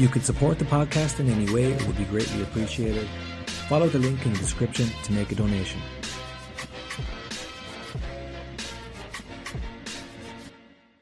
you could support the podcast in any way, it would be greatly appreciated. Follow the link in the description to make a donation.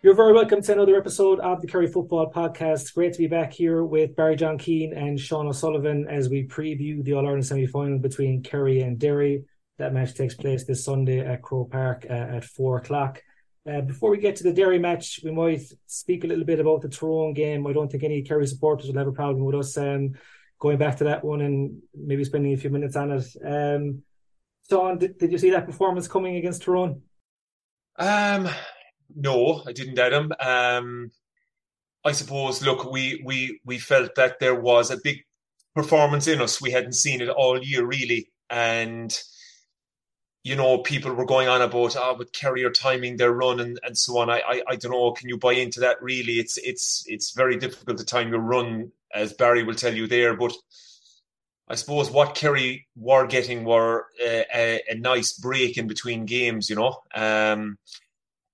You're very welcome to another episode of the Kerry Football Podcast. Great to be back here with Barry John Keane and Sean O'Sullivan as we preview the All Ireland semi final between Kerry and Derry. That match takes place this Sunday at Croke Park uh, at four o'clock. Uh, before we get to the Derry match, we might speak a little bit about the Tyrone game. I don't think any Kerry supporters will have a problem with us um, going back to that one and maybe spending a few minutes on it. Um, Sean, did, did you see that performance coming against Tyrone? Um, no, I didn't, Adam. Um, I suppose. Look, we we we felt that there was a big performance in us. We hadn't seen it all year, really, and you know, people were going on about ah, oh, with Kerry timing their run and, and so on. I, I I don't know. Can you buy into that? Really, it's it's it's very difficult to time your run, as Barry will tell you there. But I suppose what Kerry were getting were a, a, a nice break in between games. You know. Um,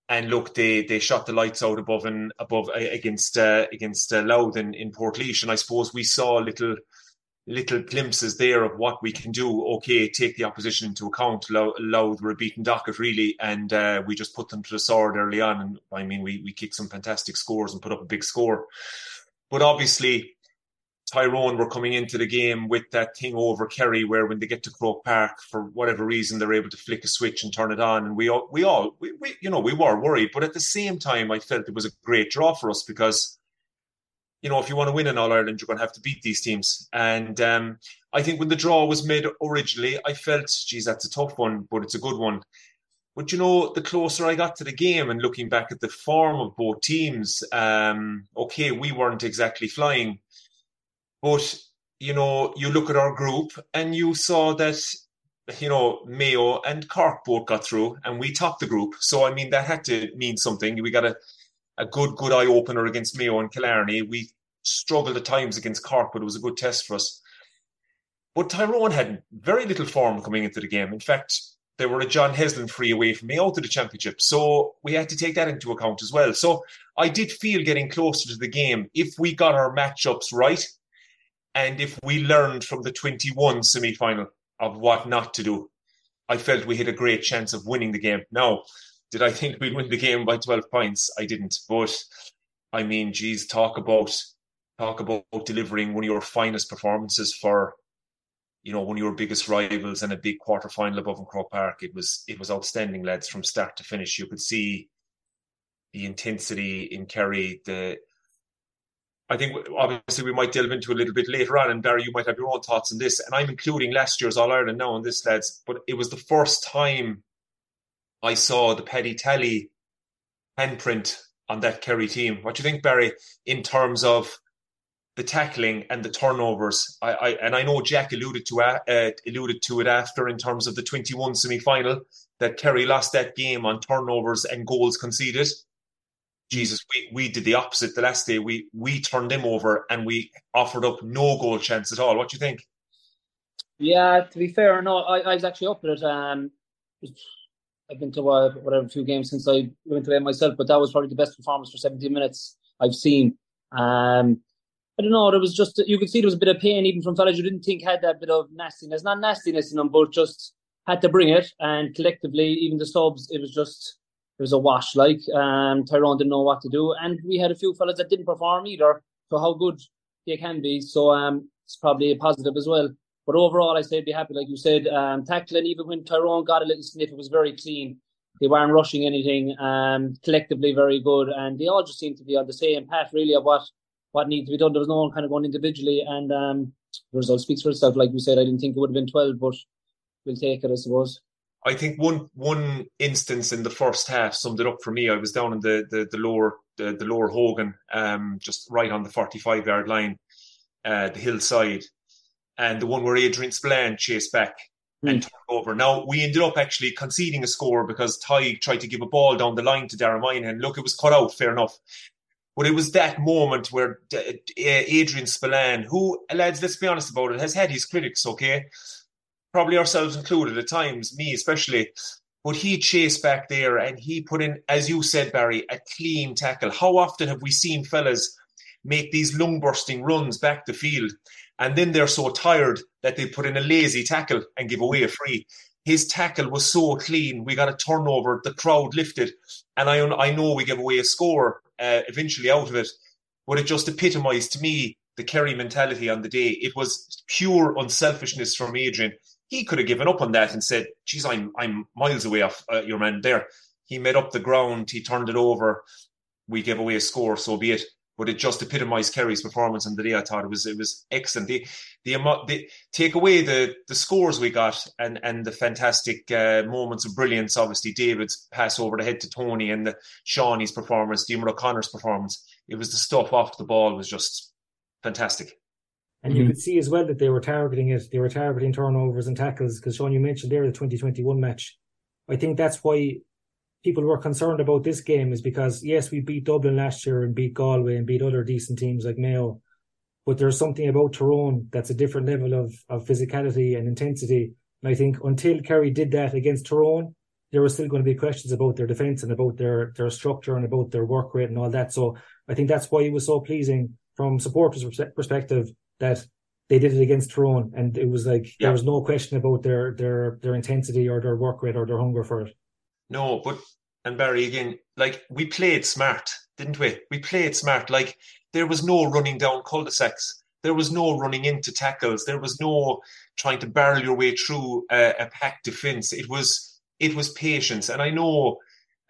and look, they they shot the lights out above and above uh, against uh, against uh, Louth in, in Portlaoise, and I suppose we saw a little little glimpses there of what we can do. Okay, take the opposition into account. Louth were a beaten docket really, and uh, we just put them to the sword early on. And I mean, we we kicked some fantastic scores and put up a big score, but obviously Tyrone were coming into the game with that thing over Kerry, where when they get to Croke Park, for whatever reason, they're able to flick a switch and turn it on. And we all, we all, we, we, you know, we were worried, but at the same time, I felt it was a great draw for us because, you know, if you want to win in All Ireland, you're going to have to beat these teams. And um, I think when the draw was made originally, I felt, geez, that's a tough one, but it's a good one. But you know, the closer I got to the game and looking back at the form of both teams, um, okay, we weren't exactly flying but you know, you look at our group and you saw that you know Mayo and Cork both got through, and we topped the group. So I mean, that had to mean something. We got a a good good eye opener against Mayo and Killarney. We struggled at times against Cork, but it was a good test for us. But Tyrone had very little form coming into the game. In fact, they were a John Heslin free away from out of the championship. So we had to take that into account as well. So I did feel getting closer to the game if we got our matchups right and if we learned from the 21 semi final of what not to do, I felt we had a great chance of winning the game. Now, did I think we'd win the game by 12 points? I didn't. But I mean, geez, talk about talk about delivering one of your finest performances for you know one of your biggest rivals and a big quarter final above in Croke Park. It was it was outstanding, lads, from start to finish. You could see the intensity in Kerry, the I think obviously we might delve into a little bit later on, and Barry, you might have your own thoughts on this. And I'm including last year's All Ireland now on this, lads. But it was the first time I saw the Paddy Tally handprint on that Kerry team. What do you think, Barry, in terms of the tackling and the turnovers? I, I and I know Jack alluded to uh, alluded to it after in terms of the 21 semi final that Kerry lost that game on turnovers and goals conceded. Jesus, we, we did the opposite the last day. We we turned them over and we offered up no goal chance at all. What do you think? Yeah, to be fair, no, I, I was actually up at it. Um, I've been to uh, whatever few games since I went to it myself, but that was probably the best performance for 17 minutes I've seen. Um, I don't know. There was just you could see there was a bit of pain even from fellas you didn't think had that bit of nastiness, not nastiness in them, but just had to bring it. And collectively, even the subs, it was just it was a wash. Like um, Tyrone didn't know what to do, and we had a few fellas that didn't perform either. So how good they can be. So um, it's probably a positive as well. But overall, I say I'd be happy, like you said, um, tackling. Even when Tyrone got a little sniff, it was very clean. They weren't rushing anything. Um, collectively, very good, and they all just seemed to be on the same path, really, of what what needs to be done. There was no one kind of going individually, and um, the result speaks for itself. Like you said, I didn't think it would have been twelve, but we'll take it, I suppose. I think one one instance in the first half summed it up for me. I was down in the the, the lower the, the lower Hogan, um, just right on the forty five yard line, uh, the hillside, and the one where Adrian Spillane chased back mm. and turned over. Now we ended up actually conceding a score because Tadhg tried to give a ball down the line to Dara Moynihan. Look, it was cut out, fair enough. But it was that moment where Adrian Spillane, who, lads, let's be honest about it, has had his critics, okay? probably ourselves included at times, me especially. But he chased back there and he put in, as you said, Barry, a clean tackle. How often have we seen fellas make these lung bursting runs back the field. And then they're so tired that they put in a lazy tackle and give away a free. His tackle was so clean. We got a turnover. The crowd lifted. And I, I know we gave away a score uh, eventually out of it. But it just epitomized to me the Kerry mentality on the day. It was pure unselfishness from Adrian. He could have given up on that and said, "Geez, I'm I'm miles away off uh, your man there." He made up the ground. He turned it over. We gave away a score, so be it. But it just epitomised Kerry's performance on the day. I thought it was it was excellent. The the, the take away the the scores we got and and the fantastic uh, moments of brilliance. Obviously, David's pass over the head to Tony and the Seanie's performance, Diarmuid O'Connor's performance. It was the stuff off the ball was just fantastic. And you could see as well that they were targeting it. They were targeting turnovers and tackles because Sean, you mentioned there the 2021 match. I think that's why people were concerned about this game is because yes, we beat Dublin last year and beat Galway and beat other decent teams like Mayo, but there's something about Tyrone that's a different level of of physicality and intensity. And I think until Kerry did that against Tyrone, there were still going to be questions about their defence and about their their structure and about their work rate and all that. So I think that's why it was so pleasing from supporters' perspective that they did it against Tyrone, and it was like yeah. there was no question about their their their intensity or their work rate or their hunger for it. No, but and Barry again, like we played smart, didn't we? We played smart. Like there was no running down cul-de-sacs. There was no running into tackles. There was no trying to barrel your way through a, a packed defence. It was it was patience, and I know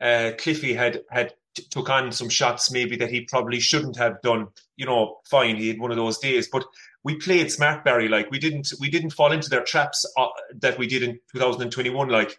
uh, Cliffy had had t- took on some shots maybe that he probably shouldn't have done. You know, fine, he had one of those days, but we played smart, Barry. Like we didn't we didn't fall into their traps uh, that we did in 2021. Like.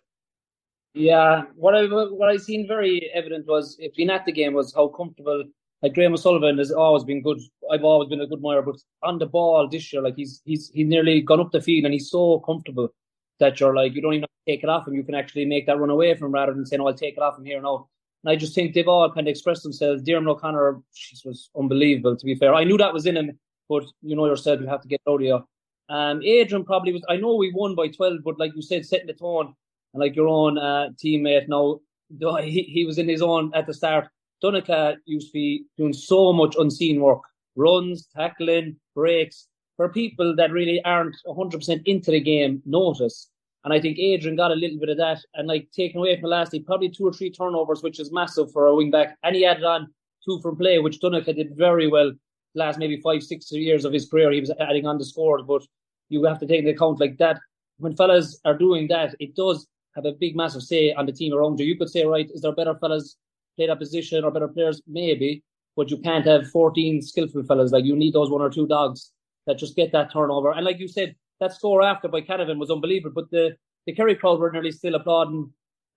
Yeah, what I what I seen very evident was if being at the game was how comfortable like Graham O'Sullivan has always been good. I've always been a good moyer, but on the ball this year, like he's he's he's nearly gone up the field and he's so comfortable that you're like you don't even take it off him. You can actually make that run away from rather than saying, "Oh, I'll take it off him here now." And I just think they've all kind of expressed themselves. Diarmuid O'Connor, she was unbelievable. To be fair, I knew that was in him, but you know yourself, you have to get out of. Um, Adrian probably was. I know we won by twelve, but like you said, setting the tone, and like your own uh, teammate now, he, he was in his own at the start. Donncha used to be doing so much unseen work, runs, tackling, breaks for people that really aren't 100% into the game. Notice and I think Adrian got a little bit of that and like taken away from the last, he probably two or three turnovers, which is massive for a wing back. And he added on two from play, which Donncha did very well last maybe five, six years of his career. He was adding on the scores, but you have to take into account like that. When fellas are doing that, it does have a big, massive say on the team around you. You could say, right, is there better fellas play that position or better players? Maybe, but you can't have 14 skillful fellas. Like you need those one or two dogs that just get that turnover. And like you said, that score after by Canavan was unbelievable. But the the Kerry crowd were nearly still applauding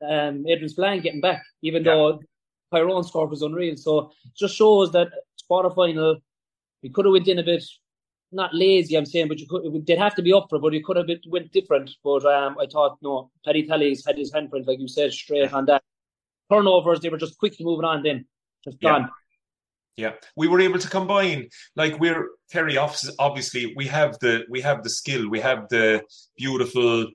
um, Adrian Spillane getting back, even yeah. though Tyrone score was unreal. So it just shows that quarter final we could have went in a bit not lazy, I'm saying, but you could they'd have to be up for it, but you could have been, went different. But um, I thought no, Paddy Tally's had his handprint, like you said, straight on that. Turnovers, they were just quickly moving on then. Just gone. Yeah. Yeah, we were able to combine. Like we're Kerry. Obviously, we have the we have the skill. We have the beautiful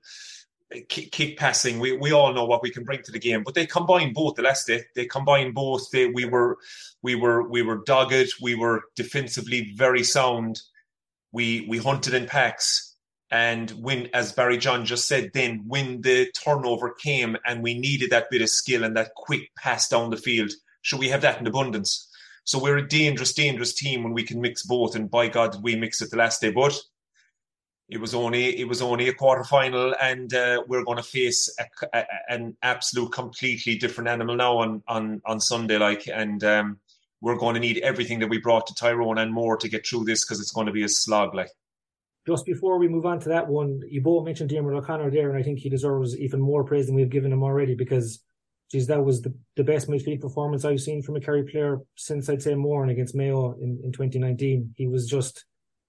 kick, kick, passing. We we all know what we can bring to the game, but they combine both. The last day, they combine both. They, we were we were we were dogged. We were defensively very sound. We we hunted in packs, and when, as Barry John just said, then when the turnover came and we needed that bit of skill and that quick pass down the field, should we have that in abundance? So we're a dangerous, dangerous team when we can mix both. And by God, did we mix it the last day? But it was only it was only a quarter final, and uh, we're going to face a, a, an absolute, completely different animal now on on on Sunday. Like, and um, we're going to need everything that we brought to Tyrone and more to get through this because it's going to be a slog. Like. Just before we move on to that one, you both mentioned Diarmuid O'Connor there, and I think he deserves even more praise than we've given him already because geez, that was the, the best midfield performance I've seen from a Kerry player since I'd say Moran against Mayo in, in 2019. He was just,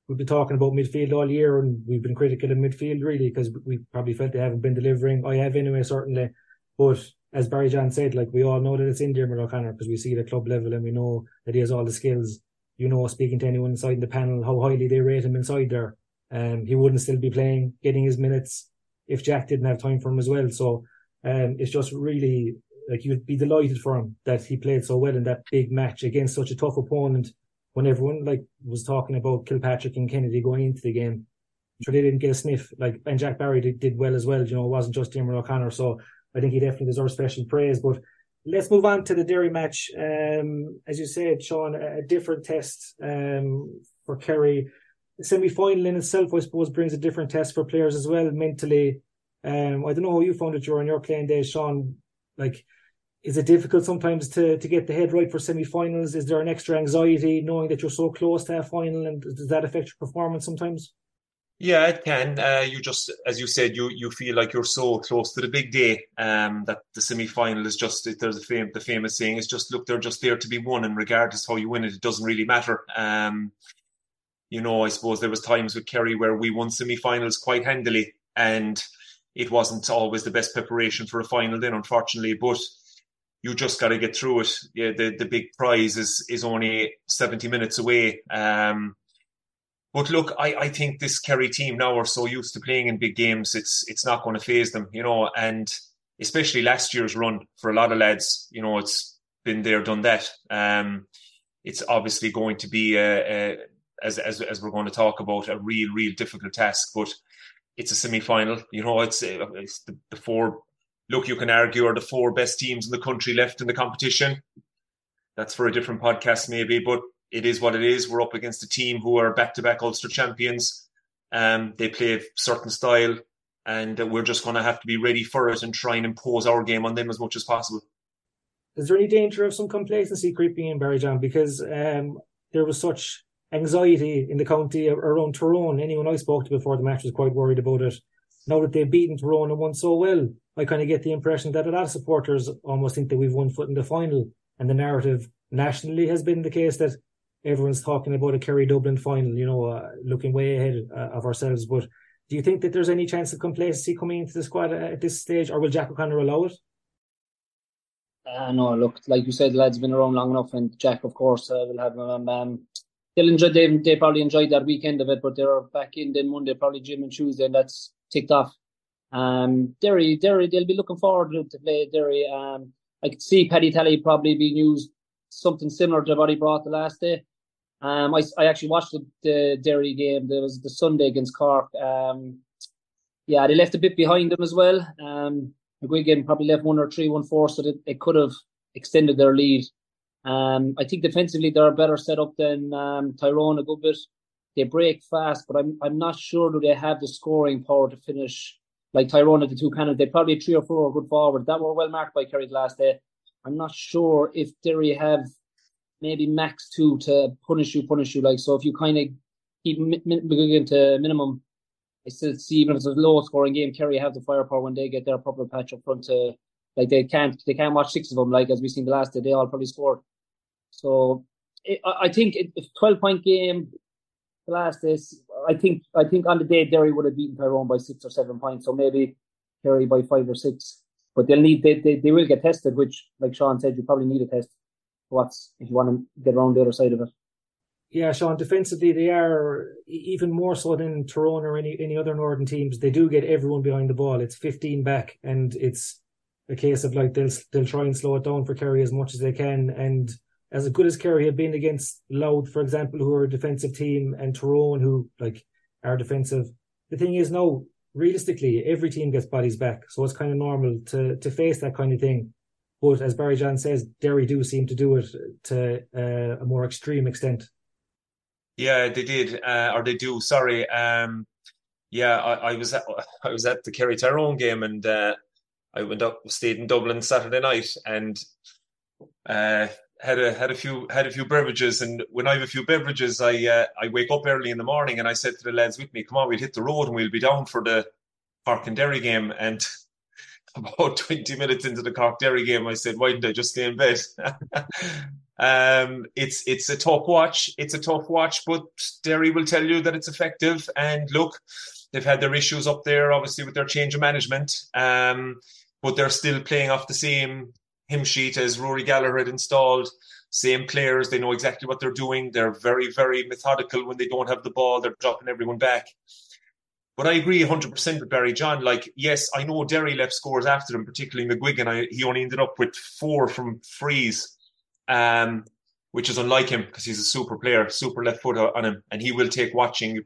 we've been talking about midfield all year and we've been critical of midfield really because we probably felt they haven't been delivering. I have anyway, certainly. But as Barry John said, like we all know that it's in Diarmuid O'Connor because we see at club level and we know that he has all the skills. You know, speaking to anyone inside the panel, how highly they rate him inside there. Um, he wouldn't still be playing, getting his minutes if Jack didn't have time for him as well. So um, it's just really like you'd be delighted for him that he played so well in that big match against such a tough opponent. when everyone like was talking about Kilpatrick and Kennedy going into the game. Sure, they didn't get a sniff. Like and Jack Barry did, did well as well. You know, it wasn't just Diarmuid O'Connor. So I think he definitely deserves special praise. But let's move on to the Derry match. Um, as you said, Sean, a, different test um, for Kerry. The semi final in itself, I suppose, brings a different test for players as well mentally. Um, I don't know how you found it during your playing days, Sean. Like, is it difficult sometimes to to get the head right for semi-finals? Is there an extra anxiety knowing that you're so close to a final, and does that affect your performance sometimes? Yeah, it can. Uh, you just, as you said, you you feel like you're so close to the big day. Um, that the semi-final is just there's a fam- the famous saying is just look, they're just there to be won, and regardless how you win it, it doesn't really matter. Um, you know, I suppose there was times with Kerry where we won semi-finals quite handily, and it wasn't always the best preparation for a final. Then, unfortunately, but you just got to get through it. Yeah, the the big prize is is only seventy minutes away. Um, but look, I, I think this Kerry team now are so used to playing in big games, it's it's not going to faze them, you know. And especially last year's run for a lot of lads, you know, it's been there, done that. Um, it's obviously going to be a, a, as as as we're going to talk about a real real difficult task, but it's a semi final. You know, it's, uh, it's the, the four look, you can argue are the four best teams in the country left in the competition. That's for a different podcast, maybe, but it is what it is. We're up against a team who are back to back Ulster champions. Um, they play a certain style, and we're just going to have to be ready for it and try and impose our game on them as much as possible. Is there any danger of some complacency creeping in Barry John? Because um, there was such anxiety in the county around Tyrone. Anyone I spoke to before the match was quite worried about it. Now that they've beaten Tyrone and won so well, I kind of get the impression that a lot of supporters almost think that we've one foot in the final, and the narrative nationally has been the case that everyone's talking about a Kerry Dublin final, you know, uh, looking way ahead uh, of ourselves. But do you think that there's any chance of complacency coming into the squad at this stage, or will Jack O'Connor allow it? Uh, no, look, like you said, the lads have been around long enough, and Jack, of course, uh, will have um, um, they'll enjoy. They, they probably enjoyed that weekend of it, but they're back in then Monday, probably gym and Tuesday, and that's ticked off. Um, Derry, Derry, they'll be looking forward to play Derry. Um, I could see Paddy Tally probably being used something similar to what he brought the last day. Um, I, I actually watched the, the Derry game. There was the Sunday against Cork. Um, yeah, they left a bit behind them as well. Um, McGuigan probably left one or three, one four, so that they could have extended their lead. Um, I think defensively they're better set up than um, Tyrone a good bit. They break fast, but I'm I'm not sure do they have the scoring power to finish like Tyrone at the two Canavans. They probably three or four good forward that were well marked by Kerry last day. I'm not sure if Derry have maybe max two to punish you, punish you. Like so, if you kind of keep McGuigan to minimum, I still see even if it's a low scoring game, Kerry have the firepower when they get their proper patch up front to like they can't they can't watch six of them like as we've seen the last day. They all probably scored. So it, I think if twelve point game, the last is I think I think on the day Derry would have beaten Tyrone by six or seven points, so maybe Kerry by five or six. But they'll need they, they, they will get tested, which like Sean said, you probably need a test. What's if you want to get around the other side of it. Yeah, Sean, defensively they are even more so than Tyrone or any any other northern teams. They do get everyone behind the ball. It's fifteen back and it's a case of like they'll they'll try and slow it down for Kerry as much as they can and as good as Kerry have been against Louth, for example, who are a defensive team, and Tyrone, who like are defensive. The thing is, no, realistically, every team gets bodies back, so it's kind of normal to to face that kind of thing. But as Barry John says, Derry do seem to do it to uh, a more extreme extent. Yeah, they did, uh, or they do. Sorry, um, yeah, I, I, was at, I was at the Kerry Tyrone game, and uh, I went up, stayed in Dublin Saturday night, and uh, had a had a few had a few beverages, and when I have a few beverages, I uh, I wake up early in the morning and I said to the lads with me, "Come on, we'll hit the road and we'll be down for the Cork and Derry game." And about twenty minutes into the Cork Derry game, I said, "Why didn't I just stay in bed?" um, it's it's a tough watch. It's a tough watch, but Derry will tell you that it's effective. And look, they've had their issues up there, obviously with their change of management. Um, but they're still playing off the same hymn sheet as Rory Gallagher had installed. Same players, they know exactly what they're doing. They're very, very methodical when they don't have the ball. They're dropping everyone back. But I agree 100% with Barry John. Like, yes, I know Derry left scores after them, particularly McGuigan. I, he only ended up with four from frees. Um, which is unlike him because he's a super player, super left foot on him, and he will take watching.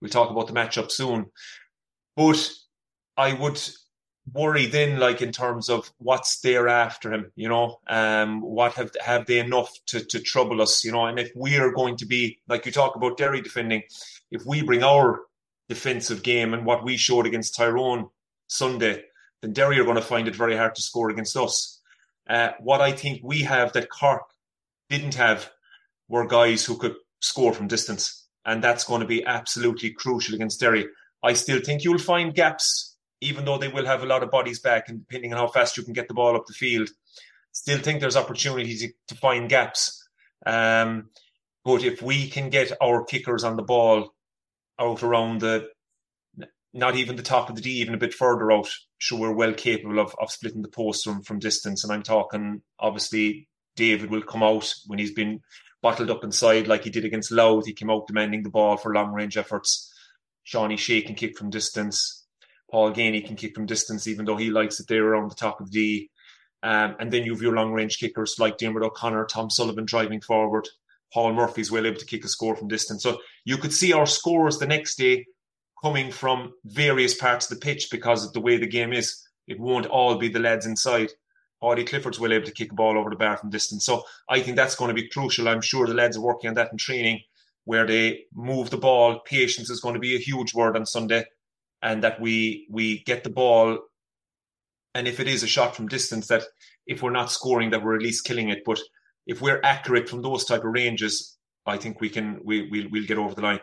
We'll talk about the matchup soon. But I would worry then, like in terms of what's there after him, you know, um, what have have they enough to to trouble us, you know, and if we are going to be like you talk about Derry defending, if we bring our defensive game and what we showed against Tyrone Sunday, then Derry are going to find it very hard to score against us. Uh, what I think we have that Cork didn't have were guys who could score from distance, and that's going to be absolutely crucial against Derry. I still think you'll find gaps, even though they will have a lot of bodies back, and depending on how fast you can get the ball up the field, still think there's opportunities to find gaps. Um, but if we can get our kickers on the ball out around the not even the top of the D, even a bit further out, sure we're well capable of, of splitting the post from, from distance. And I'm talking obviously David will come out when he's been bottled up inside like he did against Louth. He came out demanding the ball for long range efforts. Seanie Shea can kick from distance. Paul Geaney can kick from distance, even though he likes it there around the top of the D. Um, and then you have your long range kickers like Diarmuid O'Connor, Tom Sullivan driving forward. Paul Murphy's well able to kick a score from distance. So you could see our scores the next day coming from various parts of the pitch because of the way the game is. It won't all be the lads inside. Paudie Clifford's well able to kick a ball over the bar from distance. So I think that's going to be crucial. I'm sure the lads are working on that in training where they move the ball. Patience is going to be a huge word on Sunday. And that we we get the ball and if it is a shot from distance that if we're not scoring that we're at least killing it. But if we're accurate from those type of ranges, I think we can we we'll, we'll get over the line.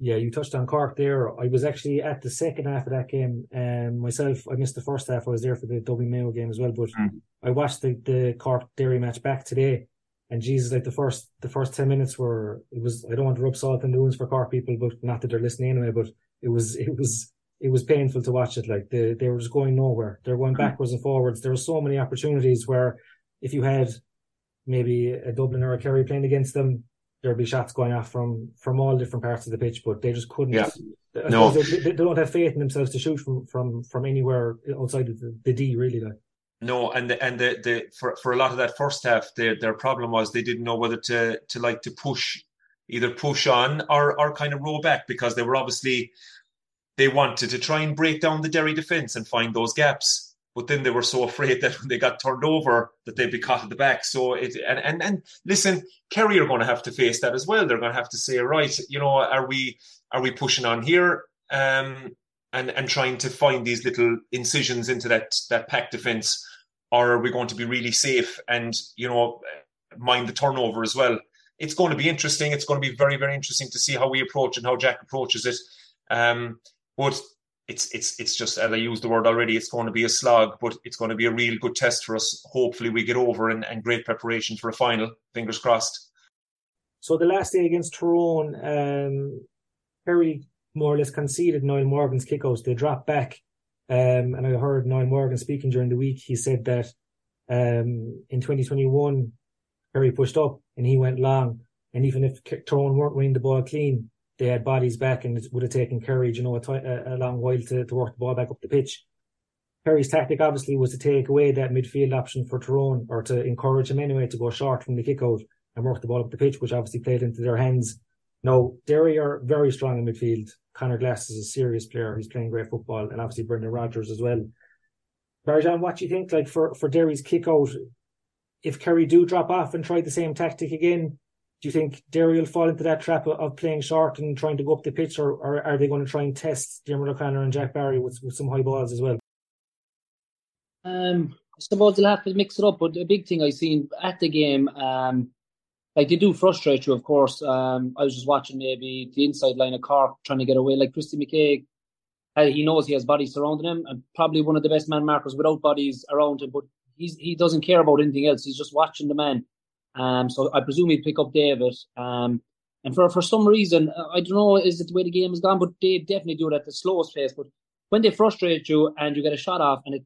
Yeah, you touched on Cork there. I was actually at the second half of that game um, myself. I missed the first half. I was there for the Dublin Mayo game as well, but mm. I watched the, the Cork Derry match back today. And Jesus, like the first the first ten minutes were it was I don't want to rub salt in the wounds for Cork people, but not that they're listening anyway. But it was it was it was painful to watch it. Like they they were just going nowhere. They're going mm. backwards and forwards. There were so many opportunities where if you had maybe a Dublin or a Kerry playing against them, there'd be shots going off from from all different parts of the pitch, but they just couldn't. Yeah. No, they, they, don't have faith in themselves to shoot from from from anywhere outside of the, the D, really. Like. No, and the, and the, the for for a lot of that first half, their their problem was they didn't know whether to to like to push either push on or or kind of roll back because they were obviously they wanted to try and break down the Derry defence and find those gaps but then they were so afraid that when they got turned over that they'd be caught at the back. So it and and and listen, Kerry are going to have to face that as well. They're going to have to say, right, you know, are we are we pushing on here? Um, and and trying to find these little incisions into that that pack defence, or are we going to be really safe and you know mind the turnover as well? It's going to be interesting. It's going to be very very interesting to see how we approach and how Jack approaches it. Um, but it's it's it's just as I used the word already, it's going to be a slog, but it's going to be a real good test for us. Hopefully, we get over and, and great preparation for a final. Fingers crossed. So the last day against Tyrone, um, Kerry more or less conceded Niall Morgan's kickouts. They dropped back, um, and I heard Niall Morgan speaking during the week. He said that um, in 2021, Kerry pushed up and he went long, and even if Tyrone weren't winning the ball clean, they had bodies back and it would have taken Kerry, you know, a, a, a long while to, to work the ball back up the pitch. Kerry's tactic obviously was to take away that midfield option for Tyrone or to encourage him anyway to go short from the kick out and work the ball up the pitch, which obviously played into their hands. No, Derry are very strong in midfield. Conor Glass is a serious player. He's playing great football and obviously Brendan Rodgers as well. Barry John, what do you think like for, for Derry's kick out? If Kerry do drop off and try the same tactic again, do you think Derry will fall into that trap of, playing short and trying to go up the pitch, or, or are they going to try and test Diarmuid O'Connor and Jack Barry with, with some high balls as well? Um, I suppose they'll have to mix it up, but a big thing I've seen at the game, um, like they do frustrate you, of course. Um, I was just watching maybe the inside line of Cork trying to get away, like Chrissy McKaigue. Uh, he knows he has bodies surrounding him, and probably one of the best man markers without bodies around him. But he's he doesn't care about anything else. He's just watching the man um, so I presume he'd pick up David. Um, and for, for some reason, uh, I don't know, is it the way the game has gone? But they definitely do it at the slowest pace. But when they frustrate you and you get a shot off, and it,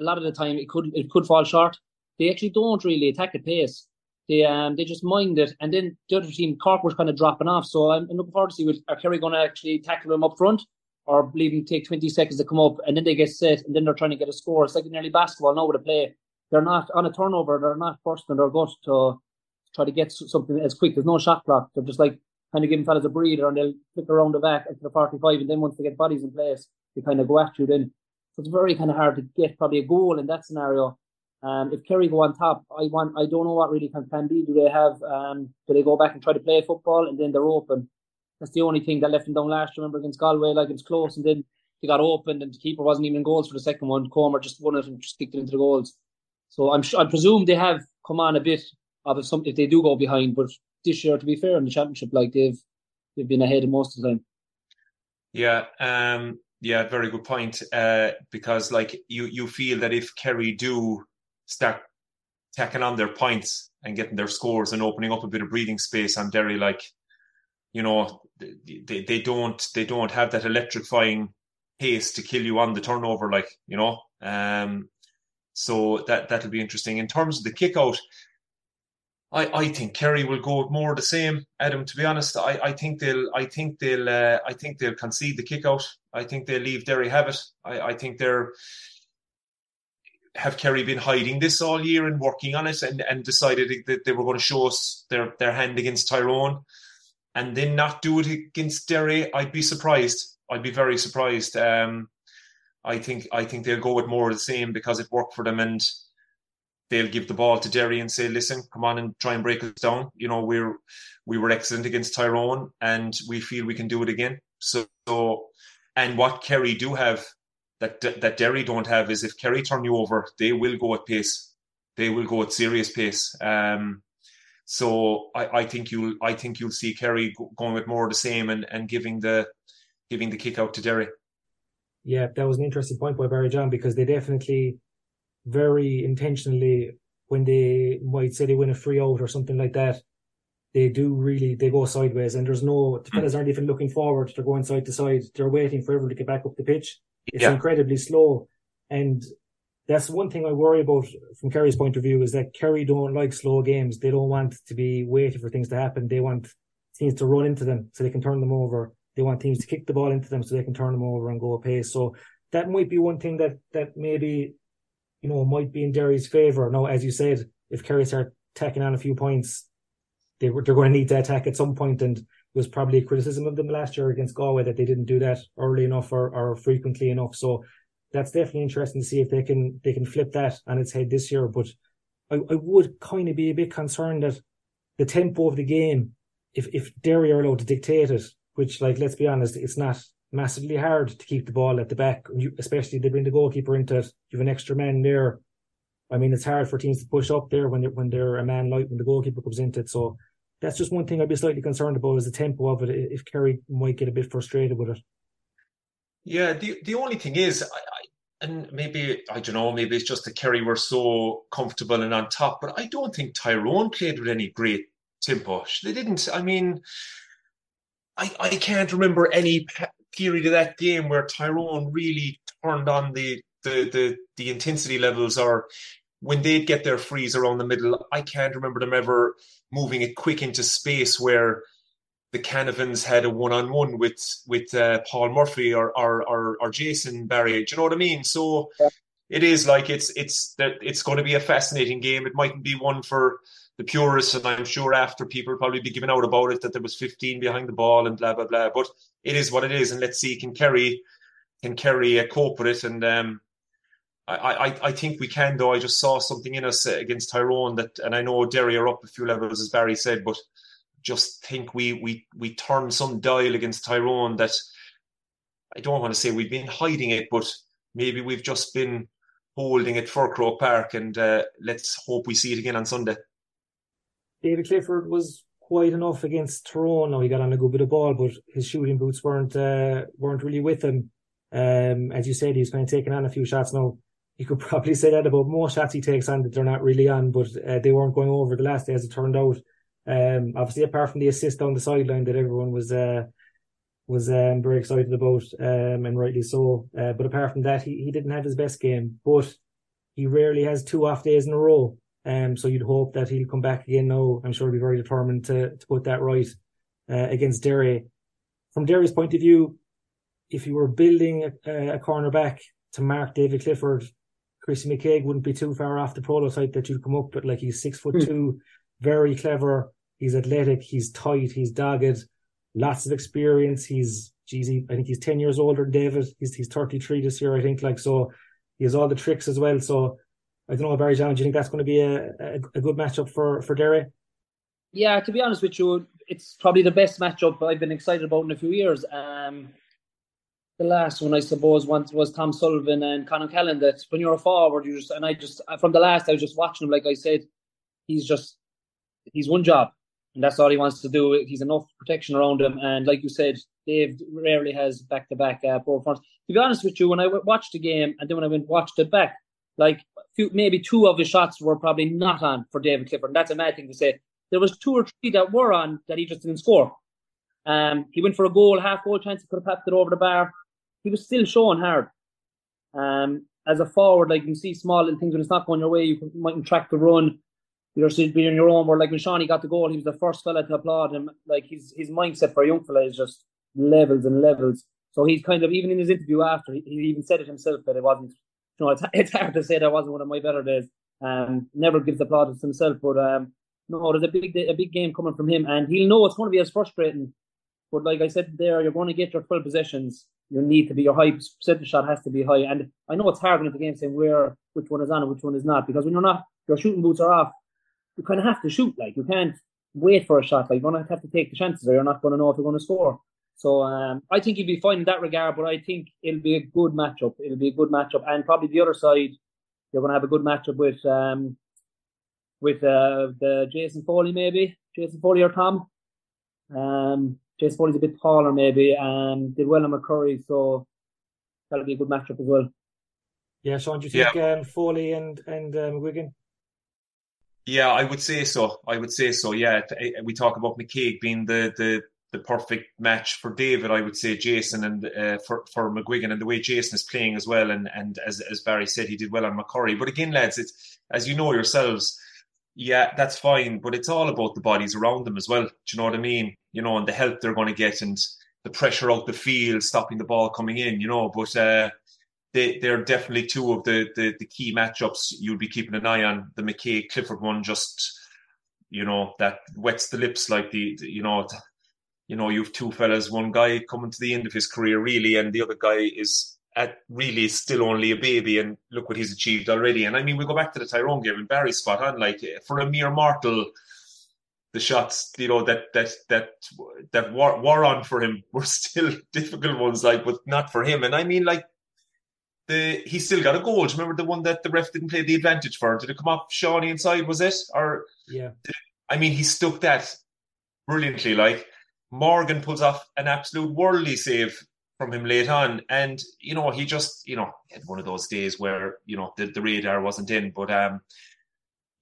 a lot of the time it could it could fall short, they actually don't really attack the pace. They um they just mind it, and then the other team, Cork, was kind of dropping off. So I'm, I'm looking forward to see will, are Kerry going to actually tackle them up front, or leave them take 20 seconds to come up, and then they get set, and then they're trying to get a score. It's like nearly basketball now with a play they're not on a turnover. They're not first in their gut to try to get something as quick. There's no shot clock. They're just like kind of giving fellas a breather and they'll flick around the back into the 45 and then once they get bodies in place, they kind of go at you then. So it's very kind of hard to get probably a goal in that scenario. Um, if Kerry go on top, I want I don't know what really can plan. Do they have um, do they go back and try to play football and then they're open? That's the only thing that left them down last. Remember against Galway, like it's close and then they got opened and the keeper wasn't even in goals for the second one. Comer just won it and just kicked it into the goals. So I'm I presume they have come on a bit of if some if they do go behind, but this year to be fair in the championship, like they've they've been ahead most of the time. Yeah, um, yeah, very good point. Uh, because like you you feel that if Kerry do start tacking on their points and getting their scores and opening up a bit of breathing space on Derry, like you know they, they don't they don't have that electrifying pace to kill you on the turnover, like you know. Um, so that that'll be interesting. In terms of the kick out, I, I think Kerry will go more the same, Adam. To be honest, I, I think they'll I think they'll uh, I think they'll concede the kick out. I think they'll leave Derry have it. I, I think they're have Kerry been hiding this all year and working on it and, and decided that they were going to show us their, their hand against Tyrone and then not do it against Derry, I'd be surprised. I'd be very surprised. Um, I think I think they'll go with more of the same because it worked for them and they'll give the ball to Derry and say, listen, come on and try and break us down. You know, we're we were excellent against Tyrone and we feel we can do it again. So, so and what Kerry do have that that Derry don't have is if Kerry turn you over, they will go at pace. They will go at serious pace. Um, so I, I think you'll I think you'll see Kerry going with more of the same and, and giving the giving the kick out to Derry. Yeah, that was an interesting point by Barry John because they definitely very intentionally when they might say they win a free out or something like that, they do really they go sideways and there's no the hmm. fellas aren't even looking forward, they're going side to side, they're waiting for everyone to get back up the pitch. It's yeah. incredibly slow. And that's one thing I worry about from Kerry's point of view is that Kerry don't like slow games. They don't want to be waiting for things to happen. They want teams to run into them so they can turn them over. They want teams to kick the ball into them so they can turn them over and go a pace. So that might be one thing that, that maybe, you know, might be in Derry's favour. Now, as you said, if Kerry start tacking on a few points, they were, they're going to need to attack at some point and it was probably a criticism of them last year against Galway that they didn't do that early enough or, or frequently enough. So that's definitely interesting to see if they can they can flip that on its head this year. But I, I would kind of be a bit concerned that the tempo of the game, if if Derry are allowed to dictate it, which like let's be honest, it's not massively hard to keep the ball at the back, you, especially they bring the goalkeeper into it. You have an extra man there. I mean, it's hard for teams to push up there when they're when they're a man light when the goalkeeper comes into it. So that's just one thing I'd be slightly concerned about is the tempo of it. If Kerry might get a bit frustrated with it. Yeah, the the only thing is, I, I, and maybe I don't know, maybe it's just that Kerry were so comfortable and on top, but I don't think Tyrone played with any great tempo. They didn't. I mean, I I can't remember any period of that game where Tyrone really turned on the the the the intensity levels or when they'd get their frees around the middle, I can't remember them ever moving it quick into space where the Canavans had a one on one with with uh, Paul Murphy or, or or or Jason Barry. Do you know what I mean? So yeah. it is like it's it's that it's going to be a fascinating game. It mightn't be one for the purists, and I'm sure after people probably be giving out about it that there was 15 behind the ball and blah blah blah. But it is what it is, and let's see can Kerry can Kerry uh, cope with it and. um I, I, I think we can though. I just saw something in us against Tyrone that, and I know Derry are up a few levels as Barry said, but just think we we we turned some dial against Tyrone that I don't want to say we've been hiding it, but maybe we've just been holding it for Croke Park, and uh, let's hope we see it again on Sunday. David Clifford was quite enough against Tyrone. Now he got on a good bit of ball, but his shooting boots weren't uh, weren't really with him. Um, as you said, he's kind of taking on a few shots now you could probably say that about most shots he takes on that they're not really on, but uh, they weren't going over the last day as it turned out. Um, obviously, apart from the assist down the sideline that everyone was uh, was um, very excited about, um, and rightly so. Uh, but apart from that, he, he didn't have his best game, but he rarely has two off days in a row. Um, so you'd hope that he'll come back again now. I'm sure he'll be very determined to, to put that right uh, against Derry. From Derry's point of view, if you were building a, a cornerback to mark David Clifford, Chrissy McKaigue wouldn't be too far off the prototype that you'd come up with. Like he's six foot mm. two, very clever. He's athletic. He's tight. He's dogged. Lots of experience. He's, geez, he, I think he's 10 years older than David. He's, he's 33 this year, I think. Like, so he has all the tricks as well. So I don't know, Barry John, do you think that's going to be a, a, a good matchup for, for Derry? Yeah, to be honest with you, it's probably the best matchup I've been excited about in a few years. Um, the last one, I suppose, once was Tom Sullivan and Con O'Callaghan. That when you're a forward, you just and I just from the last, I was just watching him. Like I said, he's just he's one job and that's all he wants to do. He's enough protection around him, and like you said, Dave rarely has back to back forward fronts. To be honest with you, when I watched the game and then when I went watched it back, like few, maybe two of his shots were probably not on for David Clifford. And that's a mad thing to say. There was two or three that were on that he just didn't score. Um, he went for a goal, half goal chance. He could have papped it over the bar. He was still showing hard. Um, as a forward, like you can see small little things when it's not going your way, you might track the run you're still being your own. Where like when Seanie got the goal, he was the first fella to applaud him. Like his his mindset for a young fella is just levels and levels. So he's kind of even in his interview after he, he even said it himself that it wasn't. Know, it's it's hard to say that wasn't one of my better days. Um, never gives the plaudits himself, but um, no, there's a big a big game coming from him, and he'll know it's going to be as frustrating. But like I said there, you're going to get your 12 possessions. You need to be your high percentage shot has to be high, and I know it's hard when the game saying where which one is on and which one is not because when you're not your shooting boots are off, you kind of have to shoot. Like you can't wait for a shot. Like you're gonna have to take the chances, or you're not going to know if you're going to score. So um, I think he'll be fine in that regard. But I think it'll be a good matchup. It'll be a good matchup, and probably the other side, you're going to have a good matchup with um, with uh, the Jason Foley maybe Jason Foley or Tom. Um, Jason Foley's a bit taller maybe, and did well on McCurry, so that'll be a good matchup as well. Yeah, Sean, do you think yeah. um, Foley and and um, Wigan yeah, I would say so. I would say so. Yeah, we talk about McKaigue being the the the perfect match for David. I would say Jason and uh, for for McGuigan and the way Jason is playing as well. And and as as Barry said, he did well on McCurry. But again, lads, it's as you know yourselves. Yeah, that's fine, but it's all about the bodies around them as well. Do you know what I mean? You know, and the help they're going to get and the pressure out the field, stopping the ball coming in. You know, but. uh they they're definitely two of the, the the key matchups you'll be keeping an eye on. The McKaigue Clifford one just you know that wets the lips like the, the you know you know you've two fellas, one guy coming to the end of his career really, and the other guy is at really still only a baby, and look what he's achieved already. And I mean, we go back to the Tyrone game, and Barry spot on. Like eh, for a mere mortal, the shots you know that that that that war, were on for him were still difficult ones, like but not for him. And I mean, like the he still got a goal. Do you remember the one that the ref didn't play the advantage for? Did it come off Seanie inside? Was it or yeah? It, I mean, he stuck that brilliantly. Like Morgan pulls off an absolute worldly save from him late on, and you know he just you know had one of those days where you know the, the radar wasn't in. But um,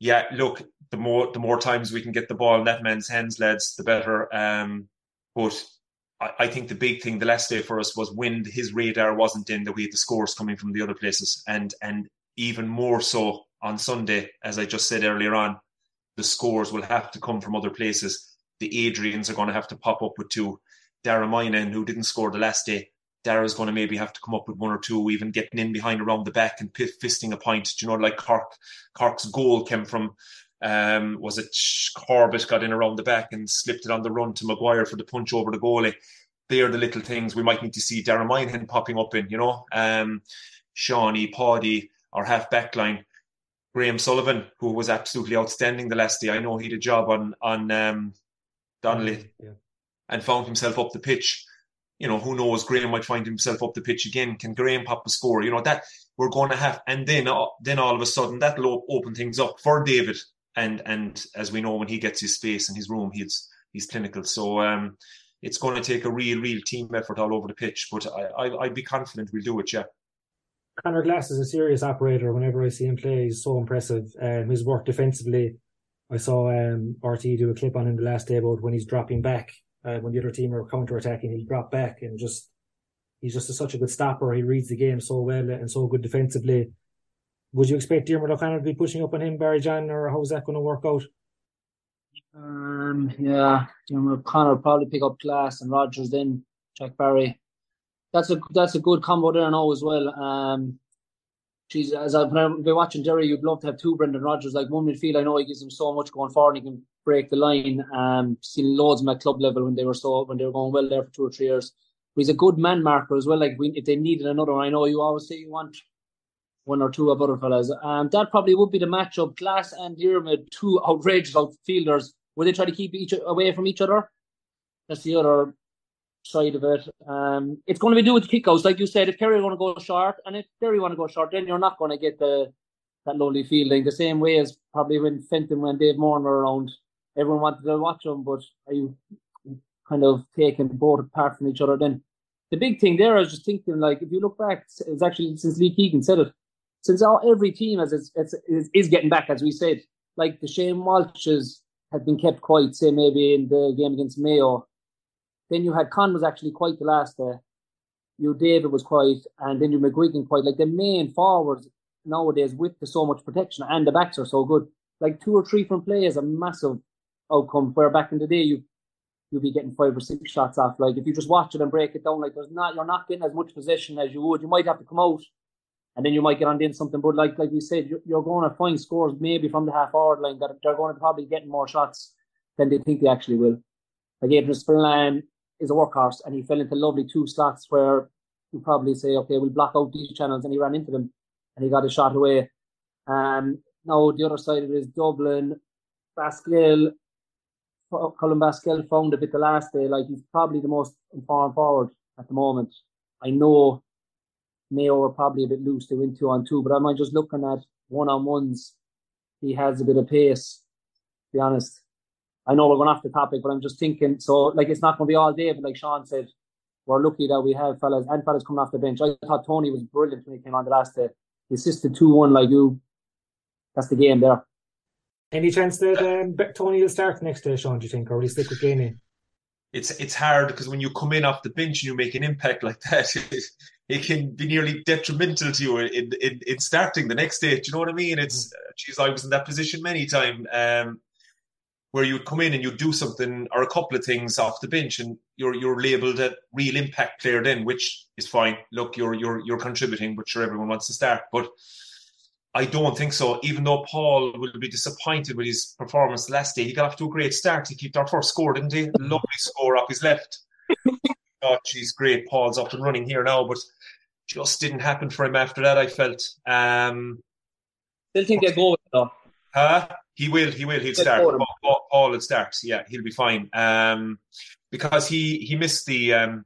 yeah, look, the more the more times we can get the ball in that man's hands, lads, the better. Um, but I, think the big thing the last day for us was when his radar wasn't in that we had the scores coming from the other places, and and even more so on Sunday, as I just said earlier on, the scores will have to come from other places. The Adrians are going to have to pop up with two. Dara Moynihan, who didn't score the last day, Dara's going to maybe have to come up with one or two, even getting in behind around the back and fisting a point. Do you know, like Cork, Cork's goal came from um, was it Corbett got in around the back and slipped it on the run to Maguire for the punch over the goalie? They are the little things we might need to see Dara Moynihan popping up in, you know. Um, Seanie, Paddy, our half back line. Graham Sullivan, who was absolutely outstanding the last day. I know he did a job on on um, Donnelly yeah. and found himself up the pitch. You know, who knows? Graham might find himself up the pitch again. Can Graham pop a score? You know that we're going to have, and then uh, then all of a sudden that'll open things up for David and and as we know, when he gets his space in his room, he's he's clinical. So um, it's going to take a real, real team effort all over the pitch. But I, I would be confident we'll do it. Yeah. Conor Glass is a serious operator. Whenever I see him play, he's so impressive. Um, his work defensively, I saw um, RT do a clip on him the last day about when he's dropping back. Uh, when the other team are counter attacking, he'll drop back and just he's just a, such a good stopper. He reads the game so well and so good defensively would you expect Diarmuid O'Connor to be pushing up on him, Barry John, or how's that going to work out? Um, yeah, Diarmuid O'Connor probably pick up Glass and Rodgers then Jack Barry. That's a that's a good combo there now as well. Um, geez, as I've been watching Derry, you'd love to have two Brendan Rodgers. Like one midfield, I know he gives him so much going forward. He can break the line. Um, seen loads of them at club level when they were so when they were going well there for two or three years. But he's a good man marker as well. Like we, if they needed another, I know you always say you want one or two of other fellas. Um, that probably would be the matchup. Glass and Diarmuid, two outrageous outfielders. Would they try to keep each away from each other? That's the other side of it. Um, it's going to be do with the like you said. If Kerry are going to go short, and if Kerry want to go short, then you're not going to get the that lovely fielding. The same way as probably when Fenton, when Dave Moran were around, everyone wanted to watch them, but are you kind of taking both apart from each other? Then the big thing there, I was just thinking, like if you look back, it's actually since Lee Keegan said it, since all every team as it's, it's, is, is getting back, as we said, like the Shane Walsh's had been kept quiet, say maybe in the game against Mayo. Then you had Con was actually quite the last day. You David was quite, and then you McGuigan quite. Like the main forwards nowadays with the so much protection and the backs are so good. Like two or three from play is a massive outcome. Where back in the day you you'll be getting five or six shots off. Like if you just watch it and break it down, like there's not you're not getting as much possession as you would. You might have to come out and then you might get on in something. But like like we said, you're, going to find scores maybe from the half hour line that they're going to probably get more shots than they think they actually will. Like Adrian Spillane is a workhorse, and he fell into lovely two slots where you probably say, okay, we'll block out these channels, and he ran into them, and he got a shot away. Um, now the other side of it is Dublin, Basquel, Colm Basquel found a bit the last day. Like he's probably the most informed forward at the moment. I know Mayo are probably a bit loose. They win two on two, but I'm just looking at one on ones. He has a bit of pace. To be honest, I know we're going off the topic, but I'm just thinking. So like it's not going to be all day, but like Sean said, we're lucky that we have fellas and fellas coming off the bench. I thought Tony was brilliant when he came on the last day. He assisted two one like you. That's the game there. Any chance that um, Tony will start next day, Sean? Do you think, or will he stick with Geaney? It's it's hard because when you come in off the bench and you make an impact like that, it, it can be nearly detrimental to you in, in, in starting the next day. Do you know what I mean? It's mm-hmm. geez, I was in that position many times um, where you'd come in and you'd do something or a couple of things off the bench, and you're you're labelled a real impact player then, which is fine. Look, you're you're you're contributing, but sure everyone wants to start, but I don't think so. Even though Paul will be disappointed with his performance last day, he got off to a great start. He kept our first score, didn't he? Lovely score off his left. oh, geez, great. Paul's up and running here now, but just didn't happen for him after that. I felt. Um, Still think they go with though. Huh? He will. He will. He'll start. Paul, Paul, will start. Yeah, he'll be fine. Um, because he he missed the um,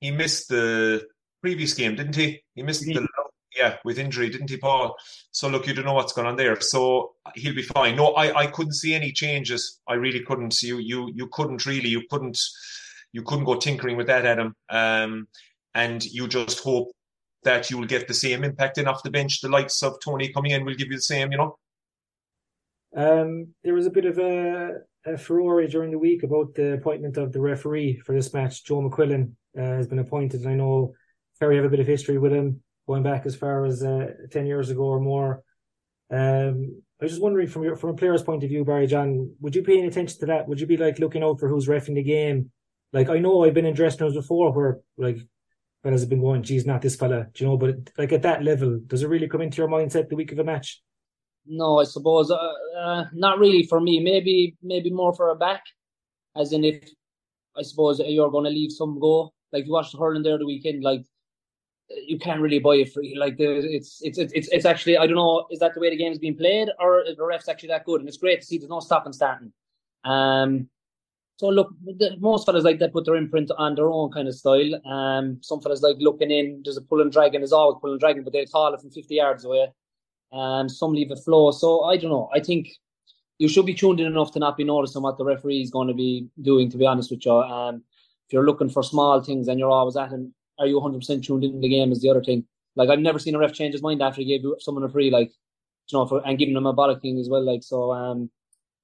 he missed the previous game, didn't he? He missed the yeah, with injury, didn't he, Paul? So look, you don't know what's going on there. So he'll be fine. No, I, I couldn't see any changes. I really couldn't. You you you couldn't really. You couldn't you couldn't go tinkering with that, Adam. Um, and you just hope that you will get the same impact in off the bench. The likes of Tony coming in will give you the same, you know. Um, there was a bit of a, a furore during the week about the appointment of the referee for this match. Joe McQuillan uh, has been appointed. and I know Kerry have a bit of history with him going back as far as uh, 10 years ago or more. Um, I was just wondering from your from a player's point of view, Barry John, would you pay any attention to that? Would you be like looking out for who's refing the game? Like I know I've been in dressing rooms before where like fellas have been going, geez, not this fella, do you know? But like at that level, does it really come into your mindset the week of a match? No, I suppose uh, uh, not really for me. Maybe maybe more for a back, as in if I suppose you're going to leave some go. Like you watched hurling there the weekend, like you can't really buy it free. Like it's it's it's it's actually I don't know is that the way the game's being played or the refs actually that good? And it's great to see there's no stopping starting. Um, so look, the, most fellas like that put their imprint on their own kind of style. Um, some fellas like looking in. There's a pull and dragon. There's always pull and dragon, but they call it from 50 yards away. Um, some leave it flow. So I don't know. I think you should be tuned in enough to not be noticing what the referee is going to be doing. To be honest with you, um, if you're looking for small things and you're always at him, are you 100% tuned in the game is the other thing. Like I've never seen a ref change his mind after he gave someone a free, like you know, for, and giving them a bollocking as well. Like so, um,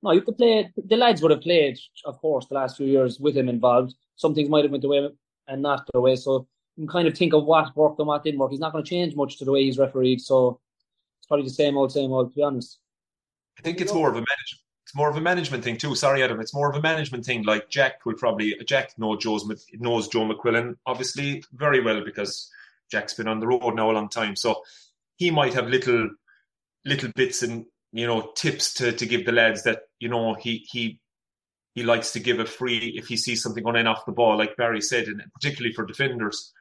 no, you could play. The lads would have played, of course, the last few years with him involved. Some things might have went away and not their way. So you can kind of think of what worked and what didn't work. He's not going to change much to the way he's refereed. So probably the same old, same old. To be honest, I think it's more of a management it's more of a management thing too. Sorry, Adam. It's more of a management thing. Like Jack will probably Jack knows Joe's knows Joe McQuillan obviously very well because Jack's been on the road now a long time. So he might have little little bits and you know, tips to to give the lads that you know he he he likes to give a free if he sees something going in off the ball, like Barry said, and particularly for defenders.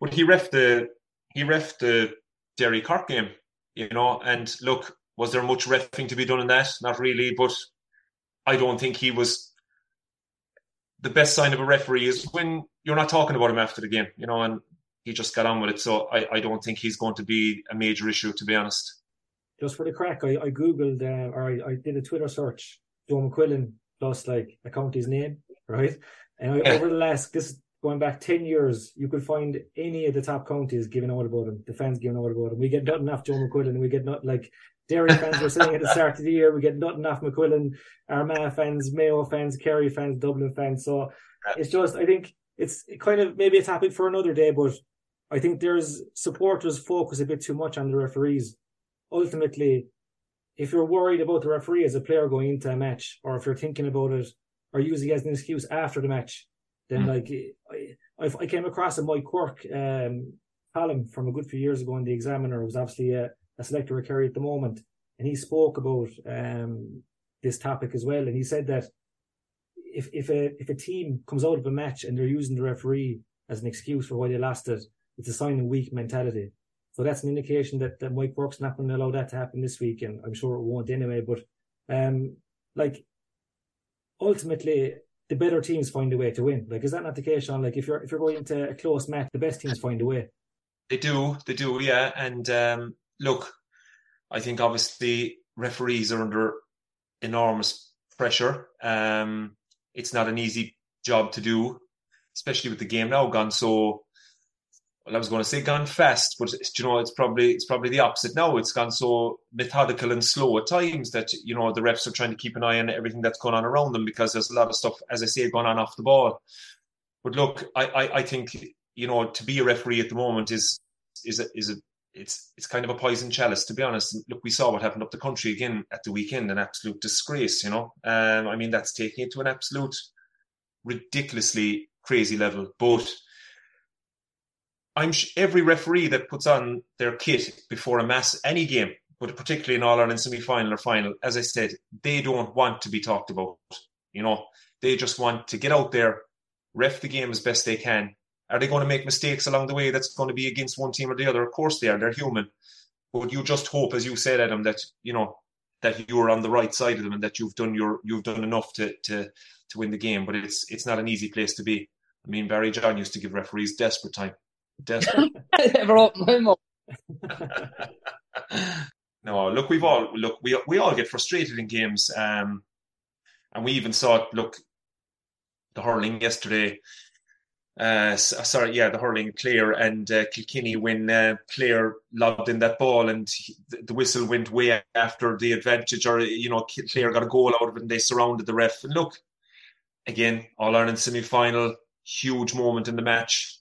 But he ref the he ref the Derry Cork game, you know, and look, was there much refing to be done in that? Not really, but I don't think he was the best sign of a referee is when you're not talking about him after the game, you know, and he just got on with it. So I, I don't think he's going to be a major issue, to be honest. Just for the crack, I, I googled uh, or I, I, did a Twitter search, Joe McQuillan plus like a county's name, right? And I, over the last this going back ten years, you could find any of the top counties giving out about him, the fans giving out about him. We get nothing off Joe McQuillan, we get not like Derry fans were saying at the start of the year, we get nothing off McQuillan, Armagh fans, Mayo fans, Kerry fans, Dublin fans. So it's just, I think it's kind of maybe a topic for another day, but I think there's supporters focus a bit too much on the referees. Ultimately, if you're worried about the referee as a player going into a match, or if you're thinking about it or using it as an excuse after the match, then mm. like I, I came across a Mike Quirke um, column from a good few years ago in the Examiner. It was obviously a a selector at Kerry at the moment, and he spoke about um, this topic as well. And he said that if if a if a team comes out of a match and they're using the referee as an excuse for why they lost it, it's a sign of weak mentality. So that's an indication that, that Mike Quirke's not going to allow that to happen this week, and I'm sure it won't anyway. But um, like ultimately, the better teams find a way to win. Like, is that not the case, Sean? Like, if you're if you're going into a close match, the best teams find a way. They do, they do, yeah. And um, look, I think obviously referees are under enormous pressure. Um, it's not an easy job to do, especially with the game now gone so. Well, I was going to say gone fast, but you know it's probably it's probably the opposite now. It's gone so methodical and slow at times that you know the refs are trying to keep an eye on everything that's going on around them because there's a lot of stuff, as I say, going on off the ball. But look, I, I, I think you know to be a referee at the moment is is a, is a it's it's kind of a poison chalice, to be honest. Look, we saw what happened up the country again at the weekend, an absolute disgrace, you know. Um, I mean, that's taking it to an absolute ridiculously crazy level. But I'm every referee that puts on their kit before a mass any game, but particularly in All Ireland semi final or final, as I said, they don't want to be talked about. You know, they just want to get out there, ref the game as best they can, are they going to make mistakes along the way that's going to be against one team or the other? Of course they are. They're human. But you just hope, as you said, Adam, that you know that you're on the right side of them and that you've done your you've done enough to to to win the game. But it's it's not an easy place to be. I mean, Barry John used to give referees desperate time. Desperate. no, look, we've all look we we all get frustrated in games, um, and we even saw it. Look, the hurling yesterday uh, sorry, yeah, the hurling Clare and uh, Kilkenny when uh, Clare lobbed in that ball and he, the whistle went way after the advantage, or you know, Clare got a goal out of it and they surrounded the ref. And look, again, All Ireland semi final, huge moment in the match.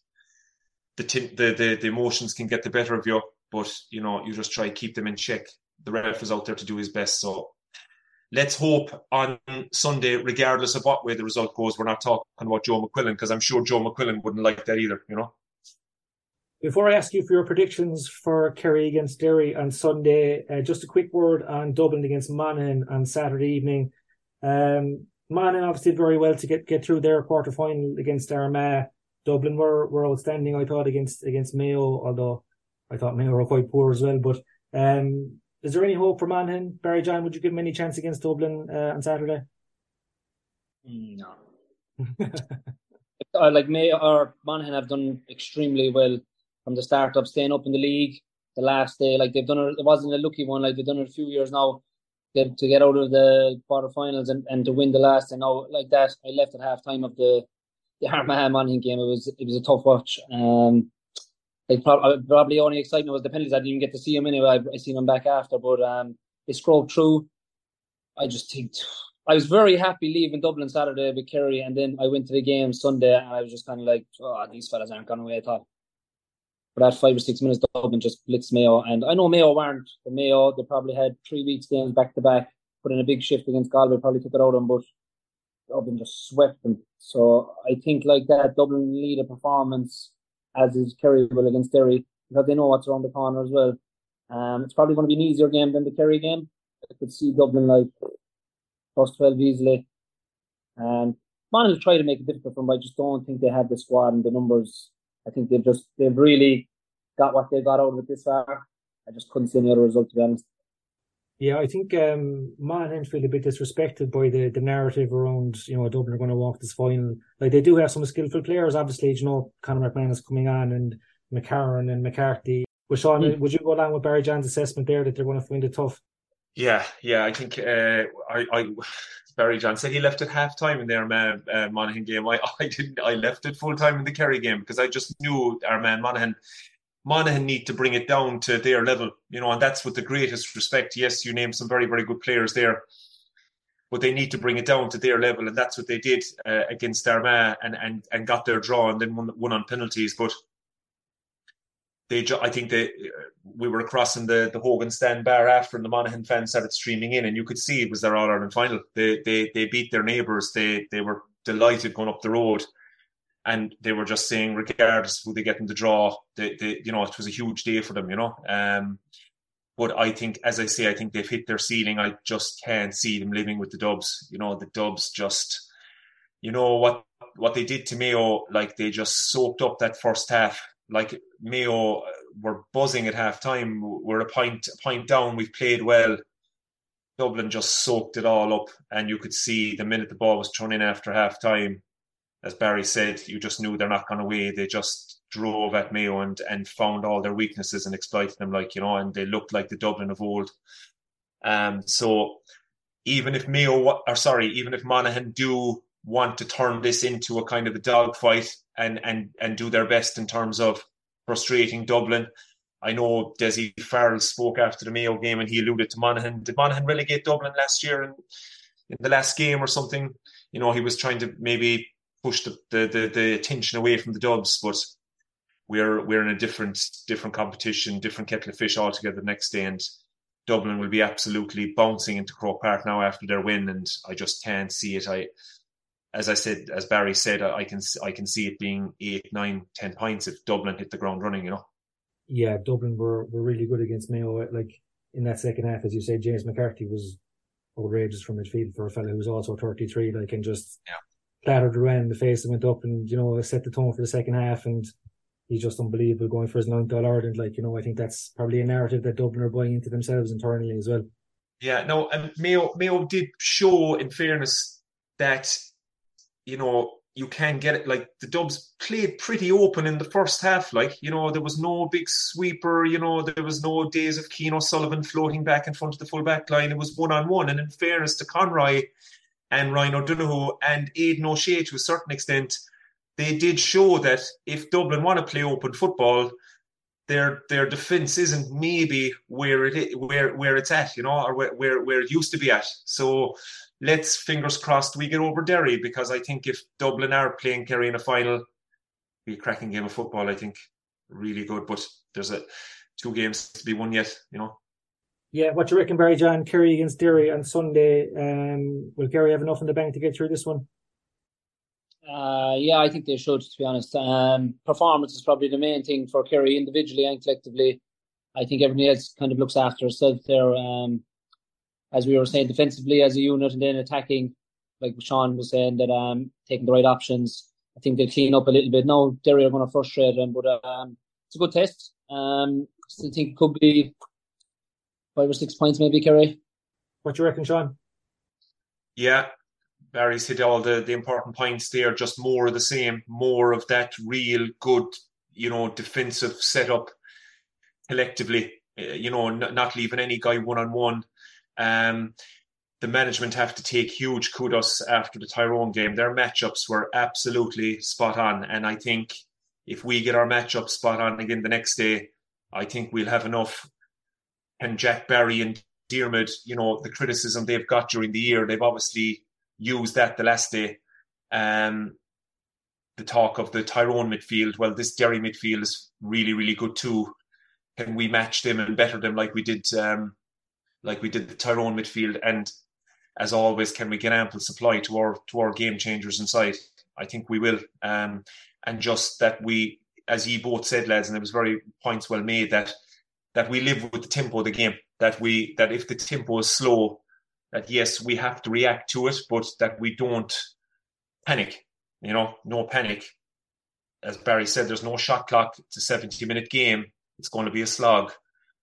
The, t- the the the emotions can get the better of you, but you know, you just try to keep them in check. The ref is out there to do his best, so let's hope on Sunday, regardless of what way the result goes, we're not talking about Joe McQuillan because I'm sure Joe McQuillan wouldn't like that either, you know. Before I ask you for your predictions for Kerry against Derry on Sunday, uh, just a quick word on Dublin against Monaghan on Saturday evening. Um, Monaghan obviously did very well to get, get through their quarter final against Armagh. Dublin were, were outstanding, I thought, against against Mayo, although I thought Mayo were quite poor as well. But um, is there any hope for Monaghan? Barry John, would you give him any chance against Dublin uh, on Saturday? No. uh, like May or Monaghan have done extremely well from the start of staying up in the league. The last day, like they've done it, it wasn't a lucky one. Like they've done it a few years now to, to get out of the quarterfinals and, and to win the last. And now, like that, I left at half time of the the Armagh Monaghan game. It was it was a tough watch. Um, like uh, probably only excitement was the penalties. I didn't even get to see him anyway. I, I seen him back after, but um, they scrolled through. I just think I was very happy leaving Dublin Saturday with Kerry, and then I went to the game Sunday, and I was just kind of like, oh, these fellas aren't going away at all. For that five or six minutes, Dublin just blitzed Mayo, and I know Mayo weren't. The Mayo they probably had three weeks games back to back, put in a big shift against Galway, probably took it out on, but Dublin just swept them. So I think like that, Dublin lead a performance as is Kerry will against Derry because they know what's around the corner as well. Um, it's probably going to be an easier game than the Kerry game, I could see Dublin like plus 12 easily. And Man will try to make it difficult for them. I just don't think they have the squad and the numbers. I think they've just, they've really got what they got out of it this far. I just couldn't see any other result, to be honest. Yeah, I think um, Monaghan feel a bit disrespected by the, the narrative around, you know, Dublin are going to walk this final. Like, they do have some skillful players, obviously, you know, Conor McManus coming on and McCarron and McCarthy. But Sean, mm. would you go along with Barry John's assessment there that they're going to find it tough? Yeah, yeah, I think uh, I, I Barry John said he left at half time in their man uh, Monaghan game. I, I didn't. I left it full time in the Kerry game because I just knew our man Monaghan. Monaghan need to bring it down to their level, you know, and that's with the greatest respect. Yes, you named some very, very good players there, but they need to bring it down to their level, and that's what they did uh, against Armagh and, and and got their draw and then won, won on penalties. But they, I think they, we were crossing the, the Hogan stand bar after, and the Monaghan fans started streaming in, and you could see it was their All Ireland final. They, they, they beat their neighbours. They, they were delighted going up the road, and they were just saying, regardless who they get in the draw, they, they, you know, it was a huge day for them, you know. Um, but I think, as I say, I think they've hit their ceiling. I just can't see them living with the Dubs. You know, the Dubs just, you know what what they did to Mayo, like they just soaked up that first half like Mayo were buzzing at half time. We're a point a point down. We've played well. Dublin just soaked it all up, and you could see the minute the ball was thrown in after half time, as Barry said, you just knew they're not going away. They just drove at Mayo and and found all their weaknesses and exploited them, like you know, and they looked like the Dublin of old. Um, so even if Mayo, or sorry, even if Monaghan do want to turn this into a kind of a dogfight and and and do their best in terms of frustrating Dublin. I know Dessie Farrell spoke after the Mayo game and he alluded to Monaghan. Did Monaghan relegate Dublin last year in, in the last game or something? You know, he was trying to maybe push the, the, the, the attention away from the Dubs, but we're we're in a different different competition, different kettle of fish altogether the next day, and Dublin will be absolutely bouncing into Croke Park now after their win, and I just can't see it. I as I said, as Barry said, I can I can see it being eight, nine, ten points if Dublin hit the ground running. You know. Yeah, Dublin were were really good against Mayo. Like in that second half, as you said, James McCarthy was outrageous from midfield for a fellow who's also 33. Like and just yeah. Clattered around the face and went up and you know set the tone for the second half and. He's just unbelievable going for his ninth All Ireland. Like, you know, I think that's probably a narrative that Dublin are buying into themselves internally as well. Yeah, no, and Mayo Mayo did show, in fairness, that you know, you can get it. Like the Dubs played pretty open in the first half. Like you know, there was no big sweeper. You know, there was no days of Cian O'Sullivan floating back in front of the full back line. It was one on one. And in fairness to Conroy and Ryan O'Donoghue and Aidan O'Shea to a certain extent, they did show that if Dublin want to play open football, their their defence isn't maybe where it is, where where it's at, you know, or where, where where it used to be at. So let's fingers crossed we get over Derry because I think if Dublin are playing Kerry in a final, be a cracking game of football. I think really good, but there's a two games to be won yet. You know. Yeah, what you reckon, Barry John? Kerry against Derry on Sunday. Um, will Kerry have enough in the bank to get through this one? Uh, yeah, I think they should. To be honest, um, performance is probably the main thing for Kerry individually and collectively. I think everything else kind of looks after itself there. Um, as we were saying, defensively as a unit and then attacking, like Sean was saying, that um taking the right options. I think they'll clean up a little bit. Now Derry are going to frustrate them, but um, it's a good test. Um, still think it could be five or six points maybe, Kerry. What do you reckon, Sean? Yeah, Barry's hit all the, the important points there. Just more of the same, more of that real good, you know, defensive setup collectively. Uh, you know, n- not leaving any guy one on one. Um, the management have to take huge kudos after the Tyrone game. Their matchups were absolutely spot on, and I think if we get our matchup spot on again the next day, I think we'll have enough. And Jack Barry and Diarmuid, you know, the criticism they've got during the year, they've obviously used that the last day. Um, the talk of the Tyrone midfield, well, this Derry midfield is really, really good too. Can we match them and better them like we did um, like we did the Tyrone midfield. And as always, can we get ample supply to our to our game changers inside? I think we will. Um, and just that we, as ye both said, lads, and it was very points well made that that we live with the tempo of the game. that we that if the tempo is slow, that yes, we have to react to it, but that we don't panic. You know, no panic. As Barry said, there's no shot clock. It's a 70 minute game. It's going to be a slog.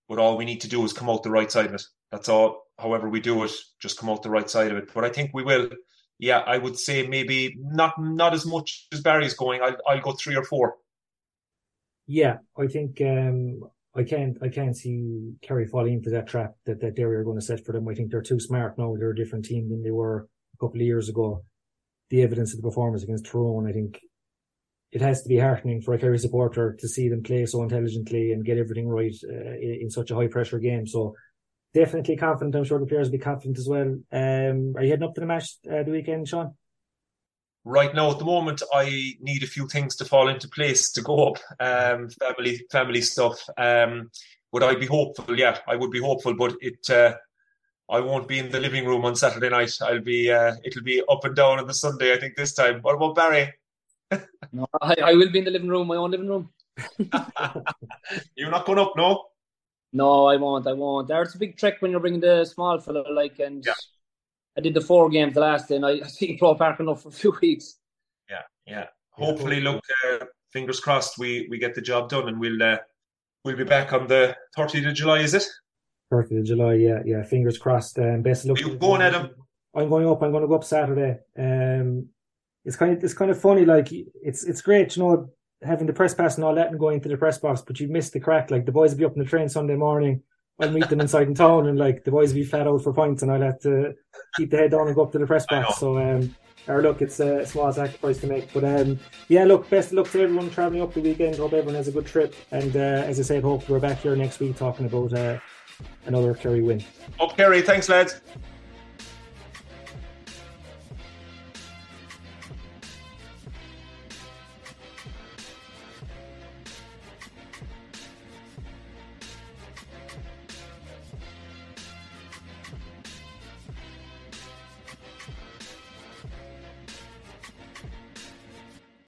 But all we need to do is come out the right side of it. That's all. However we do it, just come out the right side of it. But I think we will. Yeah, I would say maybe not not as much as Barry's going. I'll I'll go three or four. Yeah, I think um, I can't I can't see Kerry falling into that trap that, that Derry are going to set for them. I think they're too smart now. They're a different team than they were a couple of years ago. The evidence of the performance against Tyrone, I think it has to be heartening for a Kerry supporter to see them play so intelligently and get everything right uh, in, in, such a high pressure game. So definitely confident. I'm sure the players will be confident as well. Um, are you heading up to the match uh, the weekend, Sean? Right now at the moment I need a few things to fall into place to go up. Um, family family stuff. Um, would I be hopeful? Yeah, I would be hopeful, but it uh, I won't be in the living room on Saturday night. I'll be uh, it'll be up and down on the Sunday, I think this time. What about Barry? no, I, I will be in the living room, my own living room. You're not going up, no? No, I won't. I won't. There's a big trick when you're bringing the small fella, like, and yeah. I did the four games the last day, and I, I think Croke Park enough for a few weeks. Yeah, yeah. Hopefully, look, uh, fingers crossed, we we get the job done, and we'll uh, we'll be back on the 30th of July. Is it? 30th of July. Yeah, yeah. Fingers crossed. Um, best of luck. Are you going, Adam? I'm going up. I'm going to go up Saturday. Um, it's kind of it's kind of funny. Like it's it's great, you know, having the press pass and all that, and going to the press box, but you miss the crack. Like the boys will be up in the train Sunday morning I'll meet them inside in town and like the boys will be flat out for points and I'll have to keep the head down and go up to the press box. So um or look, it's a small sacrifice to make. But um yeah, look, best of luck to everyone travelling up the weekend. Hope everyone has a good trip. And uh, as I said, hope we're back here next week talking about uh, another Kerry win. Up Kerry, thanks lads.